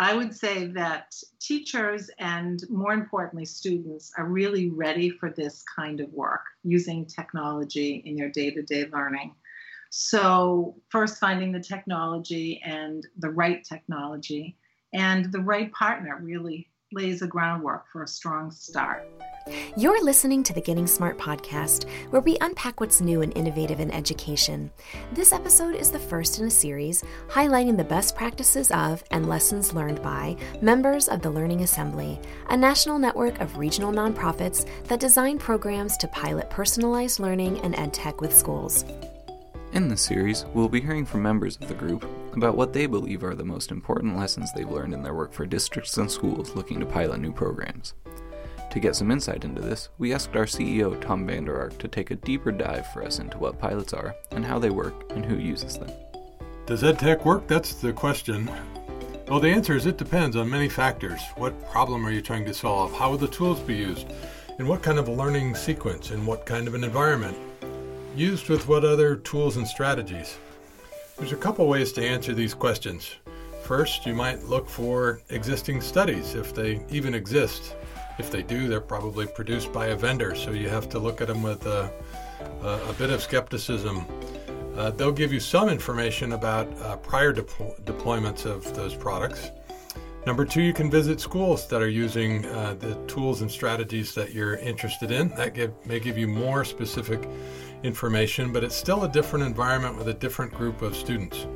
I would say that teachers and more importantly, students are really ready for this kind of work using technology in your day to day learning. So, first, finding the technology and the right technology and the right partner really lays the groundwork for a strong start. You're listening to the Getting Smart podcast, where we unpack what's new and innovative in education. This episode is the first in a series highlighting the best practices of and lessons learned by members of the Learning Assembly, a national network of regional nonprofits that design programs to pilot personalized learning and ed tech with schools. In this series, we'll be hearing from members of the group about what they believe are the most important lessons they've learned in their work for districts and schools looking to pilot new programs. To get some insight into this, we asked our CEO, Tom Vander Ark, to take a deeper dive for us into what pilots are and how they work and who uses them. Does EdTech work? That's the question. Well, the answer is it depends on many factors. What problem are you trying to solve? How will the tools be used? In what kind of a learning sequence? In what kind of an environment? Used with what other tools and strategies? There's a couple ways to answer these questions. First, you might look for existing studies, if they even exist. If they do, they're probably produced by a vendor, so you have to look at them with a, a, bit of skepticism. Uh, they'll give you some information about uh, prior deployments of those products. Number two, you can visit schools that are using uh, the tools and strategies that you're interested in. That give, may give you more specific information, but it's still a different environment with a different group of students.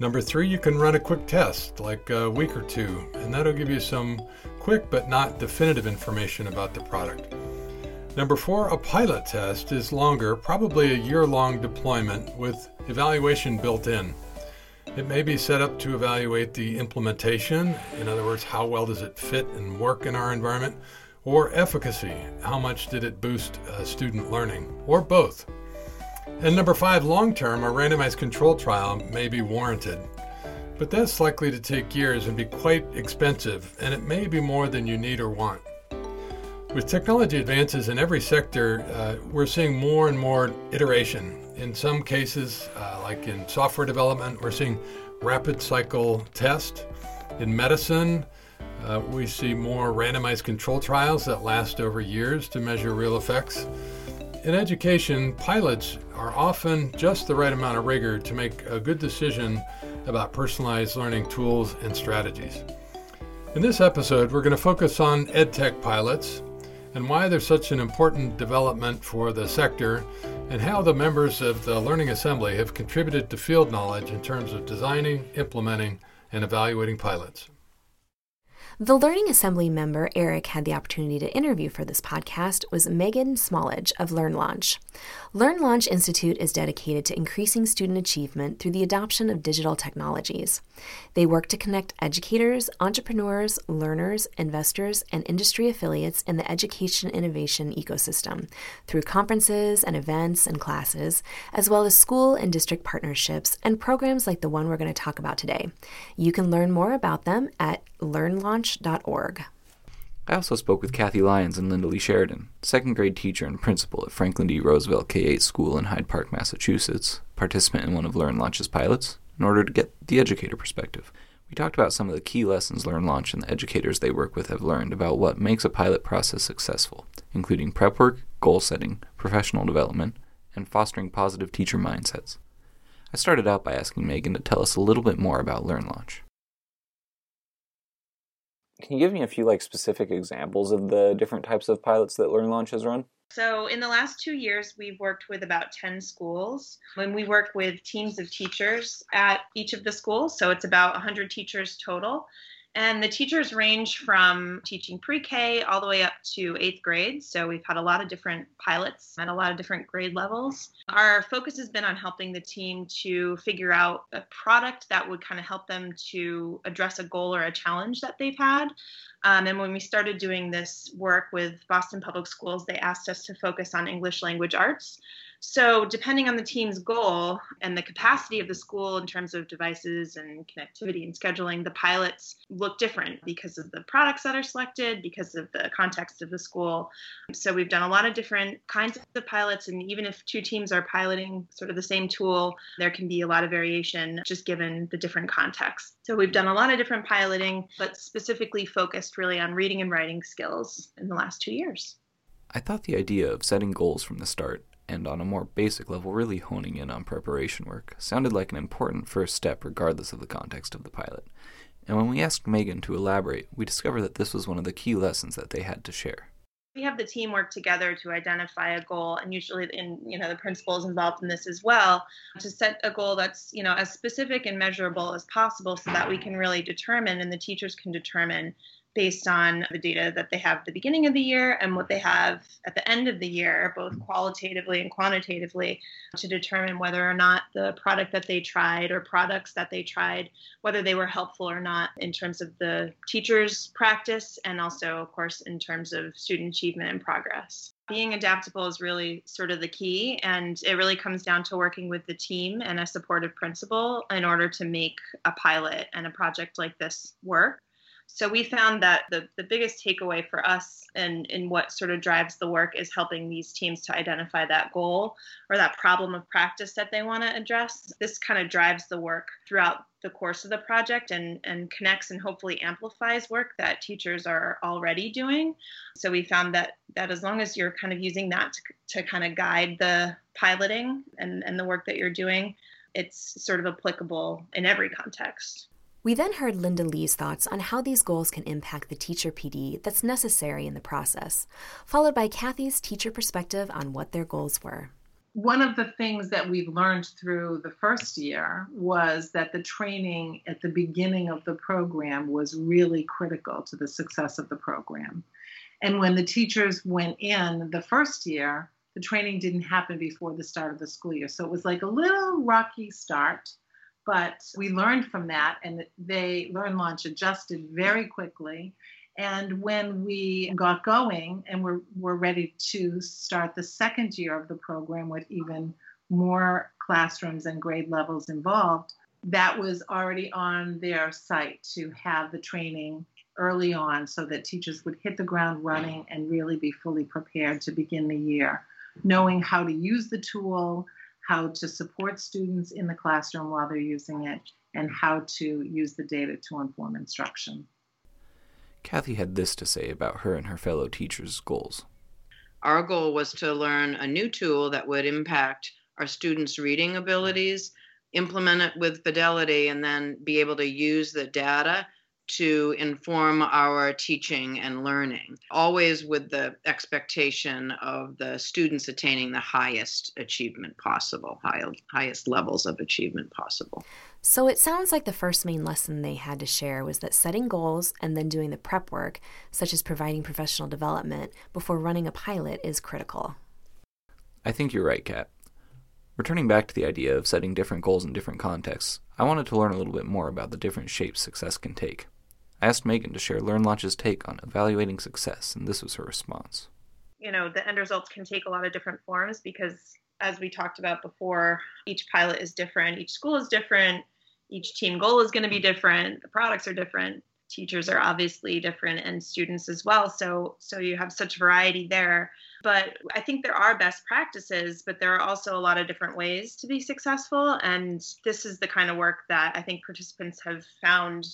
Number three, you can run a quick test, like a week or two, and that'll give you some quick but not definitive information about the product. Number four, a pilot test is longer, probably a year long deployment with evaluation built in. It may be set up to evaluate the implementation, in other words, how well does it fit and work in our environment, or efficacy, how much did it boost uh, student learning, or both. And number five, long term, a randomized control trial may be warranted. But that's likely to take years and be quite expensive, and it may be more than you need or want. With technology advances in every sector, uh, we're seeing more and more iteration. In some cases, uh, like in software development, we're seeing rapid cycle test. In medicine, uh, we see more randomized control trials that last over years to measure real effects. In education, pilots are often just the right amount of rigor to make a good decision about personalized learning tools and strategies. In this episode, we're going to focus on EdTech pilots and why they're such an important development for the sector, and how the members of the Learning Assembly have contributed to field knowledge in terms of designing, implementing, and evaluating pilots. The Learning Assembly member Eric had the opportunity to interview for this podcast was Megan Smallidge of Learn Launch. Learn Launch Institute is dedicated to increasing student achievement through the adoption of digital technologies. They work to connect educators, entrepreneurs, learners, investors, and industry affiliates in the education innovation ecosystem through conferences and events and classes, as well as school and district partnerships and programs like the one we're going to talk about today. You can learn more about them at I also spoke with Cathy Lyons and Lynda-Lee Sheridan, second grade teacher and principal at Franklin D. Roosevelt K 8 School in Hyde Park, Massachusetts, participant in one of Learn Launch's pilots, in order to get the educator perspective. We talked about some of the key lessons Learn Launch and the educators they work with have learned about what makes a pilot process successful, including prep work, goal setting, professional development, and fostering positive teacher mindsets. I started out by asking Megan to tell us a little bit more about LearnLaunch. Can you give me a few like specific examples of the different types of pilots that Learn Launch has run? So, in the last two years, we've worked with about 10 schools. When we work with teams of teachers at each of the schools, so it's about 100 teachers total. And the teachers range from teaching pre K all the way up to eighth grade. So we've had a lot of different pilots at a lot of different grade levels. Our focus has been on helping the team to figure out a product that would kind of help them to address a goal or a challenge that they've had. Um, and when we started doing this work with Boston Public Schools, they asked us to focus on English language arts. So, depending on the team's goal and the capacity of the school in terms of devices and connectivity and scheduling, the pilots look different because of the products that are selected, because of the context of the school. So, we've done a lot of different kinds of pilots, and even if two teams are piloting sort of the same tool, there can be a lot of variation just given the different context. So, we've done a lot of different piloting, but specifically focused really on reading and writing skills in the last two years. I thought the idea of setting goals from the start and on a more basic level, really honing in on preparation work sounded like an important first step regardless of the context of the pilot. And when we asked Megan to elaborate, we discovered that this was one of the key lessons that they had to share. We have the team work together to identify a goal, and usually, in you know, the principal is involved in this as well, to set a goal that's you know as specific and measurable as possible, so that we can really determine, and the teachers can determine based on the data that they have at the beginning of the year and what they have at the end of the year, both qualitatively and quantitatively, to determine whether or not the product that they tried or products that they tried, whether they were helpful or not in terms of the teacher's practice and also, of course, in terms of student achievement and progress. Being adaptable is really sort of the key, and it really comes down to working with the team and a supportive principal in order to make a pilot and a project like this work. So we found that the, the biggest takeaway for us and, in what sort of drives the work is helping these teams to identify that goal or that problem of practice that they want to address. This kind of drives the work throughout the course of the project and, and connects and hopefully amplifies work that teachers are already doing. So we found that that as long as you're kind of using that to, to kind of guide the piloting and, and the work that you're doing, it's sort of applicable in every context. We then heard Lynda-Lee's thoughts on how these goals can impact the teacher PD that's necessary in the process, followed by Cathy's teacher perspective on what their goals were. One of the things that we've learned through the first year was that the training at the beginning of the program was really critical to the success of the program. And when the teachers went in the first year, the training didn't happen before the start of the school year. So it was like a little rocky start but we learned from that, and they Learn Launch adjusted very quickly. And when we got going and we're, we're ready to start the second year of the program with even more classrooms and grade levels involved, that was already on their site to have the training early on so that teachers would hit the ground running and really be fully prepared to begin the year, knowing how to use the tool, how to support students in the classroom while they're using it, and how to use the data to inform instruction. Cathy had this to say about her and her fellow teachers' goals. Our goal was to learn a new tool that would impact our students' reading abilities, implement it with fidelity, and then be able to use the data to inform our teaching and learning, always with the expectation of the students attaining the highest achievement possible, high, highest levels of achievement possible. So it sounds like the first main lesson they had to share was that setting goals and then doing the prep work, such as providing professional development before running a pilot, is critical. I think you're right, Kat. Returning back to the idea of setting different goals in different contexts, I wanted to learn a little bit more about the different shapes success can take. Asked Megan to share Learn Launch's take on evaluating success, and this was her response. You know, the end results can take a lot of different forms because, as we talked about before, each pilot is different, each school is different, each team goal is going to be different, the products are different, teachers are obviously different, and students as well. So, so you have such variety there. But I think there are best practices, but there are also a lot of different ways to be successful. And this is the kind of work that I think participants have found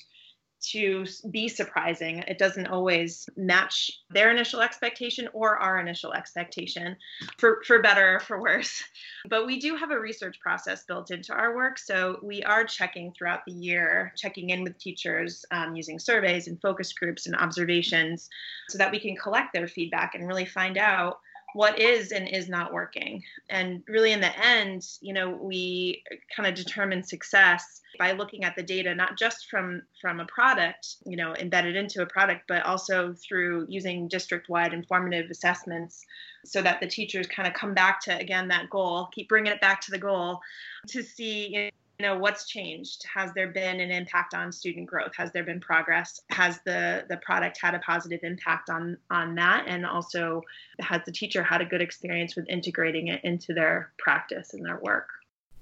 to be surprising. It doesn't always match their initial expectation or our initial expectation, for, for better or for worse. But we do have a research process built into our work. So we are checking throughout the year, checking in with teachers um, using surveys and focus groups and observations so that we can collect their feedback and really find out what is and is not working. And really, in the end, you know, we kind of determine success by looking at the data, not just from from a product, you know, embedded into a product, but also through using district-wide informative assessments, so that the teachers kind of come back to again that goal, keep bringing it back to the goal, to see. Know what's changed? Has there been an impact on student growth? Has there been progress? Has the the product had a positive impact on on that? And also has the teacher had a good experience with integrating it into their practice and their work?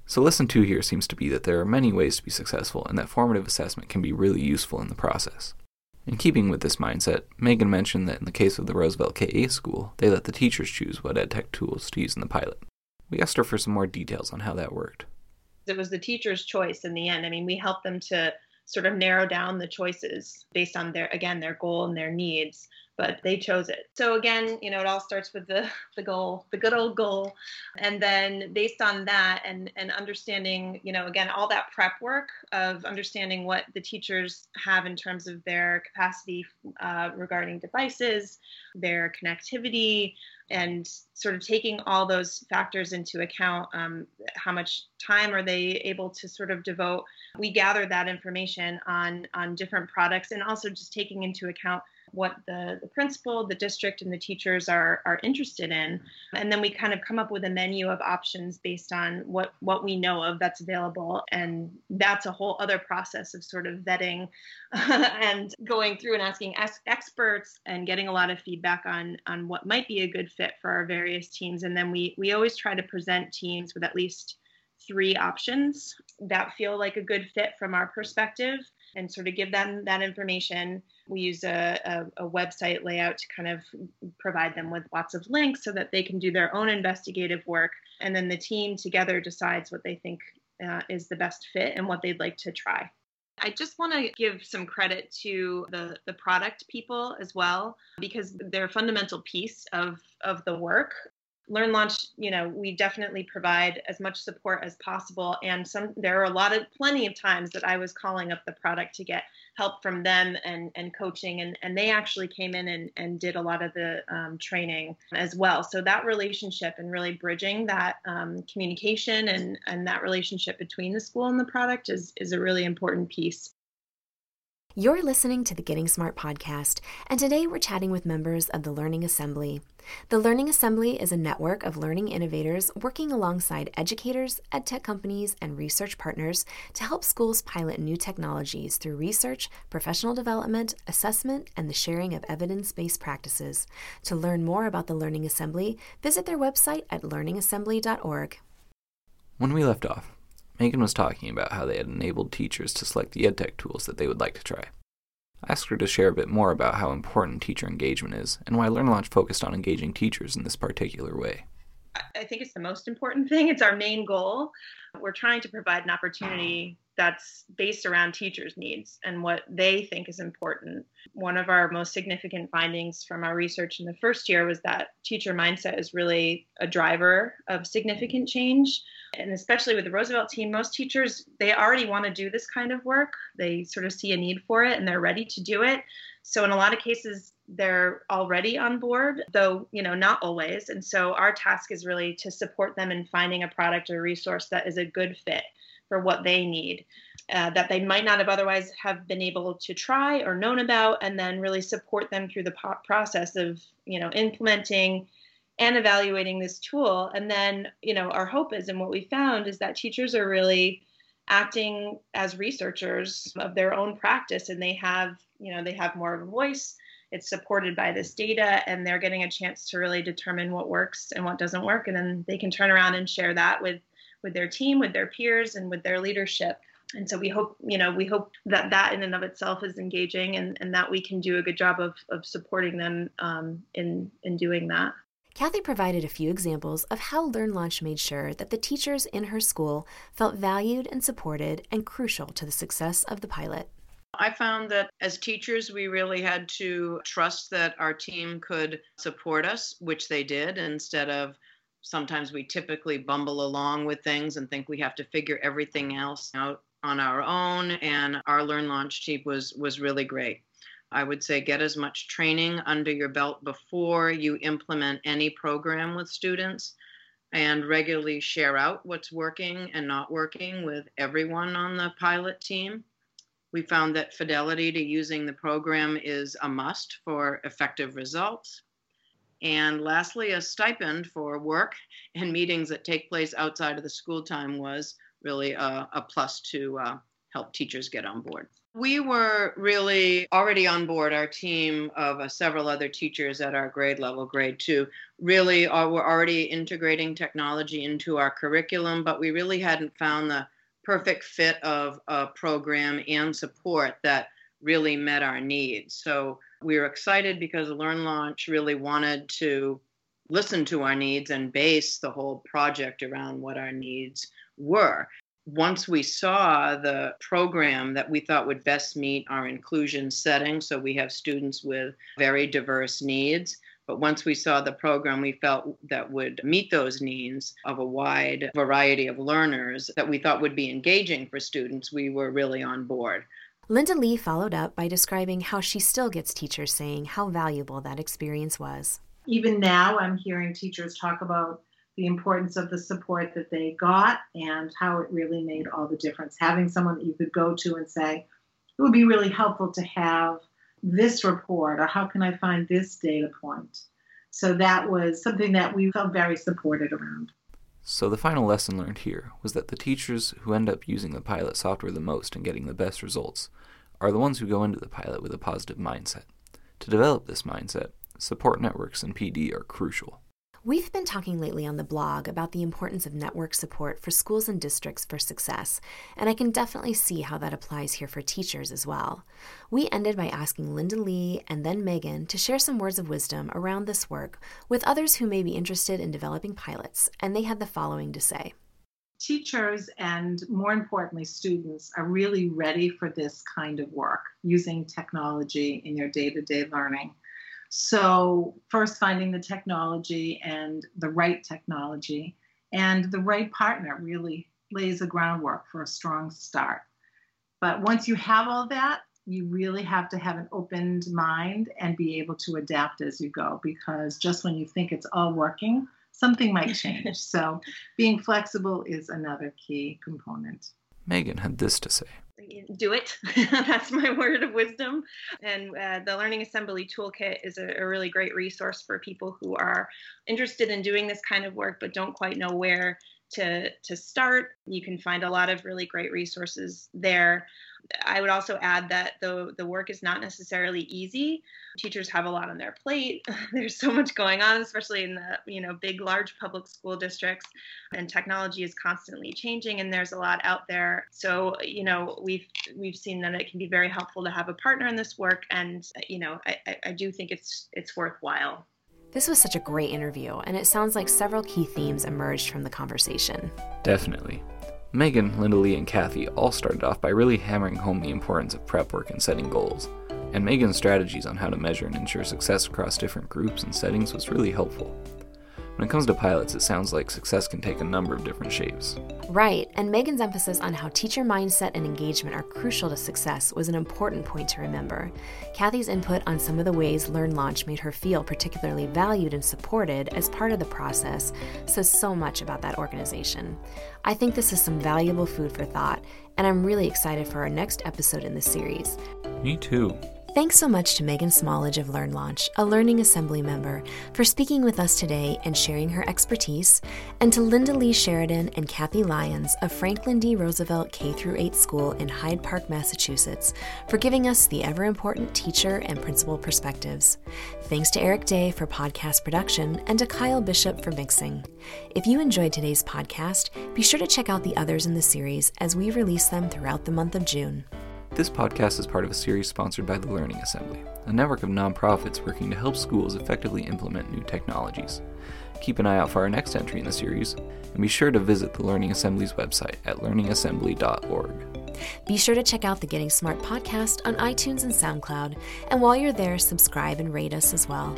So lesson two here seems to be that there are many ways to be successful and that formative assessment can be really useful in the process. In keeping with this mindset, Megan mentioned that in the case of the Roosevelt K 8 school, they let the teachers choose what EdTech tools to use in the pilot. We asked her for some more details on how that worked it was the teacher's choice in the end. I mean, we helped them to sort of narrow down the choices based on their again their goal and their needs but they chose it. So again you know it all starts with the the goal the good old goal. And then based on that and and understanding you know again all that prep work of understanding what the teachers have in terms of their capacity uh, regarding devices their connectivity and sort of taking all those factors into account um, how much time are they able to sort of devote. We gather that information on on different products and also just taking into account what the, the principal, the district, and the teachers are, are interested in. And then we kind of come up with a menu of options based on what, what we know of that's available. And that's a whole other process of sort of vetting and going through and asking experts and getting a lot of feedback on, on what might be a good fit for our various teams. And then we, we always try to present teams with at least three options that feel like a good fit from our perspective and sort of give them that information. We use a, a, a, website layout to kind of provide them with lots of links so that they can do their own investigative work. And then the team together decides what they think uh, is the best fit and what they'd like to try. I just want to give some credit to the, the product people as well, because they're a fundamental piece of, of the work. Learn Launch, you know, we definitely provide as much support as possible. And some there are a lot of plenty of times that I was calling up the product to get help from them and, and coaching. And, and they actually came in and, and did a lot of the um, training as well. So that relationship and really bridging that um, communication and, and that relationship between the school and the product is, is a really important piece. You're listening to the Getting Smart podcast, and today we're chatting with members of the Learning Assembly. The Learning Assembly is a network of learning innovators working alongside educators, edtech companies, and research partners to help schools pilot new technologies through research, professional development, assessment, and the sharing of evidence based practices. To learn more about the Learning Assembly, visit their website at learningassembly.org. When we left off, Megan was talking about how they had enabled teachers to select the EdTech tools that they would like to try. I asked her to share a bit more about how important teacher engagement is and why LearnLaunch focused on engaging teachers in this particular way. I think it's the most important thing. It's our main goal. We're trying to provide an opportunity that's based around teachers' needs and what they think is important. One of our most significant findings from our research in the first year was that teacher mindset is really a driver of significant change. And especially with the Roosevelt team, most teachers, they already want to do this kind of work. They sort of see a need for it and they're ready to do it. So in a lot of cases, they're already on board, though, you know, not always. And so our task is really to support them in finding a product or resource that is a good fit for what they need uh, that they might not have otherwise have been able to try or known about and then really support them through the po- process of you know implementing and evaluating this tool. And then, you know, our hope is, and what we found is that teachers are really acting as researchers of their own practice and they have, you know, they have more of a voice. It's supported by this data and they're getting a chance to really determine what works and what doesn't work. And then they can turn around and share that with with their team, with their peers, and with their leadership. And so we hope, you know, we hope that that in and of itself is engaging and, and that we can do a good job of, of supporting them um, in, in doing that. Cathy provided a few examples of how Learn Launch made sure that the teachers in her school felt valued and supported and crucial to the success of the pilot. I found that as teachers, we really had to trust that our team could support us, which they did, instead of sometimes we typically bumble along with things and think we have to figure everything else out on our own. And our learn launch team was was really great. I would say get as much training under your belt before you implement any program with students and regularly share out what's working and not working with everyone on the pilot team. We found that fidelity to using the program is a must for effective results. And lastly, a stipend for work and meetings that take place outside of the school time was really a, a plus to uh, help teachers get on board. We were really already on board. Our team of uh, several other teachers at our grade level, grade two, really are, were already integrating technology into our curriculum, but we really hadn't found the perfect fit of a program and support that really met our needs. So we were excited because Learn Launch really wanted to listen to our needs and base the whole project around what our needs were. Once we saw the program that we thought would best meet our inclusion setting, so we have students with very diverse needs, but once we saw the program we felt that would meet those needs of a wide variety of learners that we thought would be engaging for students, we were really on board. Lynda-Lee followed up by describing how she still gets teachers saying how valuable that experience was. Even now, I'm hearing teachers talk about the importance of the support that they got and how it really made all the difference. Having someone that you could go to and say, it would be really helpful to have this report, or how can I find this data point? So that was something that we felt very supported around. So, the final lesson learned here was that the teachers who end up using the pilot software the most and getting the best results are the ones who go into the pilot with a positive mindset. To develop this mindset, support networks and PD are crucial. We've been talking lately on the blog about the importance of network support for schools and districts for success, and I can definitely see how that applies here for teachers as well. We ended by asking Lynda-Lee and then Megan to share some words of wisdom around this work with others who may be interested in developing pilots, and they had the following to say. Teachers and more importantly, students are really ready for this kind of work using technology in their day to day learning. So, first finding the technology and the right technology and the right partner really lays the groundwork for a strong start. But once you have all that, you really have to have an opened mind and be able to adapt as you go because just when you think it's all working, something might change. so, being flexible is another key component. Megan had this to say do it. That's my word of wisdom. And uh, the Learning Assembly Toolkit is a, a, really great resource for people who are interested in doing this kind of work but don't quite know where to, to start. You can find a lot of really great resources there. I would also add that the the work is not necessarily easy. Teachers have a lot on their plate. There's so much going on, especially in the you know big, large public school districts, and technology is constantly changing, and there's a lot out there. So you know we've we've seen that it can be very helpful to have a partner in this work, and you know I, I do think it's it's worthwhile. This was such a great interview, and it sounds like several key themes emerged from the conversation. Definitely. Megan, Lynda-Lee, and Cathy all started off by really hammering home the importance of prep work and setting goals. And Megan's strategies on how to measure and ensure success across different groups and settings was really helpful. When it comes to pilots, it sounds like success can take a number of different shapes. Right, and Megan's emphasis on how teacher mindset and engagement are crucial to success was an important point to remember. Cathy's input on some of the ways Learn Launch made her feel particularly valued and supported as part of the process says so much about that organization. I think this is some valuable food for thought, and I'm really excited for our next episode in this series. Me too. Thanks so much to Megan Smallidge of Learn Launch, a Learning Assembly member, for speaking with us today and sharing her expertise, and to Lynda-Lee Sheridan and Cathy Lyons of Franklin D. Roosevelt K 8 School in Hyde Park, Massachusetts, for giving us the ever important teacher and principal perspectives. Thanks to Eric Day for podcast production and to Kyle Bishop for mixing. If you enjoyed today's podcast, be sure to check out the others in the series as we release them throughout the month of June. This podcast is part of a series sponsored by the Learning Assembly, a network of nonprofits working to help schools effectively implement new technologies. Keep an eye out for our next entry in the series, and be sure to visit the Learning Assembly's website at learningassembly.org. Be sure to check out the Getting Smart podcast on iTunes and SoundCloud, and while you're there, subscribe and rate us as well.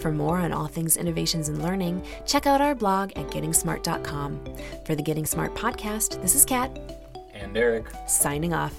For more on all things innovations in learning, check out our blog at gettingsmart.com. For the Getting Smart podcast, this is Kat and Eric signing off.